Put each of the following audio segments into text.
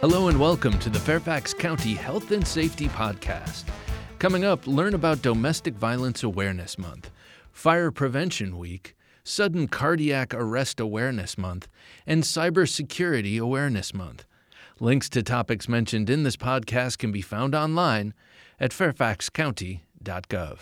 Hello and welcome to the Fairfax County Health and Safety Podcast. Coming up, learn about Domestic Violence Awareness Month, Fire Prevention Week, Sudden Cardiac Arrest Awareness Month, and Cybersecurity Awareness Month. Links to topics mentioned in this podcast can be found online at fairfaxcounty.gov.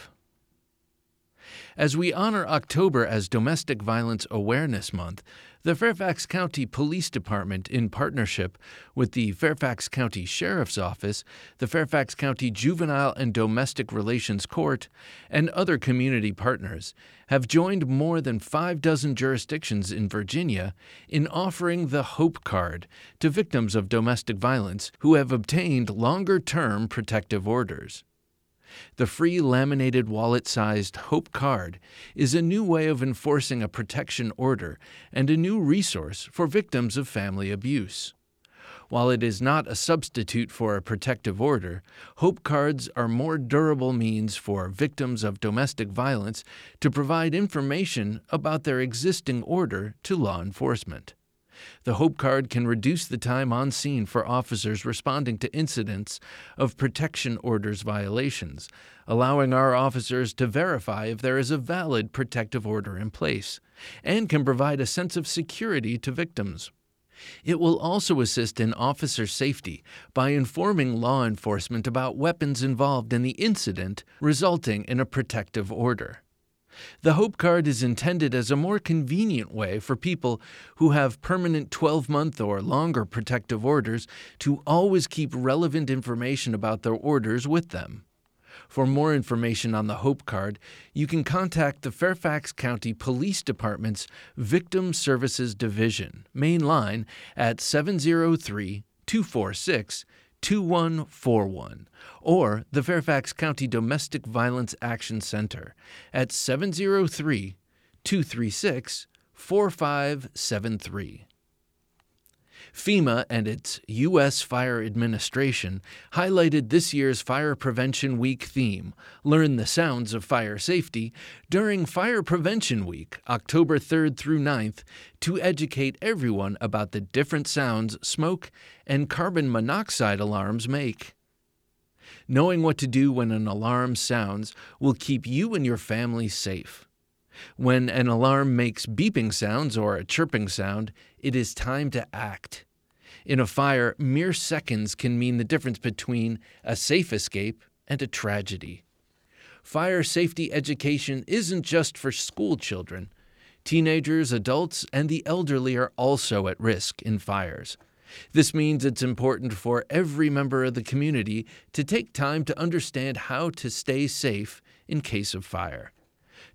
As we honor October as Domestic Violence Awareness Month, the Fairfax County Police Department, in partnership with the Fairfax County Sheriff's Office, the Fairfax County Juvenile and Domestic Relations Court, and other community partners, have joined more than five dozen jurisdictions in Virginia in offering the Hope Card to victims of domestic violence who have obtained longer term protective orders. The free laminated wallet sized Hope Card is a new way of enforcing a protection order and a new resource for victims of family abuse. While it is not a substitute for a protective order, Hope Cards are more durable means for victims of domestic violence to provide information about their existing order to law enforcement. The Hope Card can reduce the time on scene for officers responding to incidents of protection orders violations, allowing our officers to verify if there is a valid protective order in place, and can provide a sense of security to victims. It will also assist in officer safety by informing law enforcement about weapons involved in the incident resulting in a protective order. The Hope Card is intended as a more convenient way for people who have permanent 12 month or longer protective orders to always keep relevant information about their orders with them. For more information on the Hope Card, you can contact the Fairfax County Police Department's Victim Services Division, main line at 703 246 2141 or the Fairfax County Domestic Violence Action Center at 703 236 4573. FEMA and its U.S. Fire Administration highlighted this year's Fire Prevention Week theme, Learn the Sounds of Fire Safety, during Fire Prevention Week, October 3rd through 9th, to educate everyone about the different sounds smoke and carbon monoxide alarms make. Knowing what to do when an alarm sounds will keep you and your family safe. When an alarm makes beeping sounds or a chirping sound, it is time to act. In a fire, mere seconds can mean the difference between a safe escape and a tragedy. Fire safety education isn't just for school children. Teenagers, adults, and the elderly are also at risk in fires. This means it's important for every member of the community to take time to understand how to stay safe in case of fire.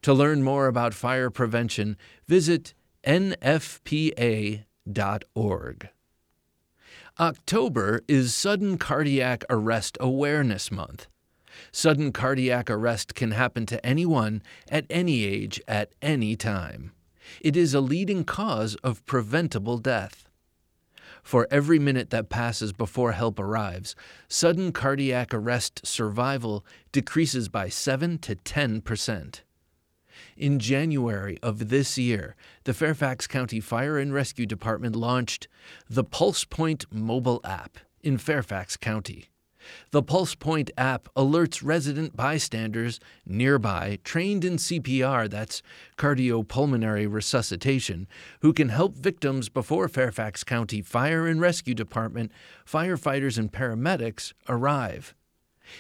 To learn more about fire prevention, visit nfpa.org. October is Sudden Cardiac Arrest Awareness Month. Sudden cardiac arrest can happen to anyone at any age at any time. It is a leading cause of preventable death. For every minute that passes before help arrives, sudden cardiac arrest survival decreases by 7 to 10 percent. In January of this year, the Fairfax County Fire and Rescue Department launched the PulsePoint mobile app in Fairfax County. The PulsePoint app alerts resident bystanders nearby trained in CPR, that's cardiopulmonary resuscitation, who can help victims before Fairfax County Fire and Rescue Department, firefighters, and paramedics arrive.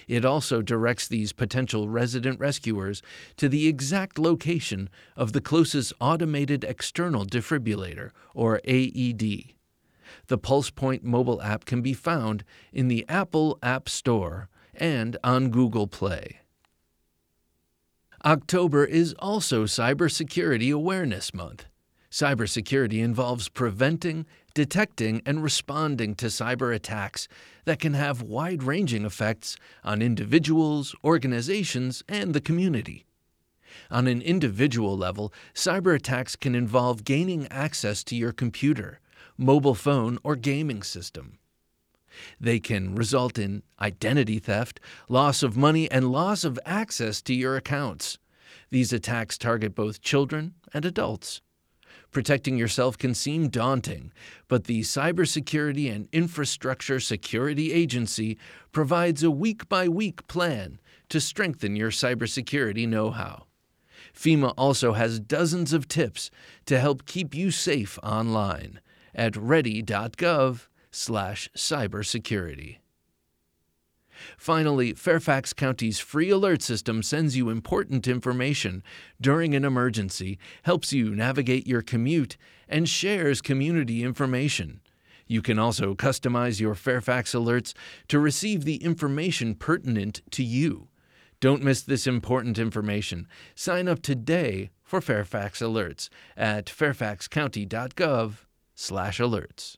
It also directs these potential resident rescuers to the exact location of the closest automated external defibrillator, or AED. The PulsePoint mobile app can be found in the Apple App Store and on Google Play. October is also Cybersecurity Awareness Month. Cybersecurity involves preventing, detecting, and responding to cyber attacks that can have wide ranging effects on individuals, organizations, and the community. On an individual level, cyber attacks can involve gaining access to your computer, mobile phone, or gaming system. They can result in identity theft, loss of money, and loss of access to your accounts. These attacks target both children and adults. Protecting yourself can seem daunting, but the Cybersecurity and Infrastructure Security Agency provides a week by week plan to strengthen your cybersecurity know how. FEMA also has dozens of tips to help keep you safe online at ready.gov/cybersecurity. Finally, Fairfax County's free alert system sends you important information during an emergency, helps you navigate your commute, and shares community information. You can also customize your Fairfax alerts to receive the information pertinent to you. Don't miss this important information. Sign up today for Fairfax Alerts at fairfaxcounty.gov/alerts.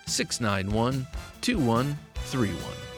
691 2131.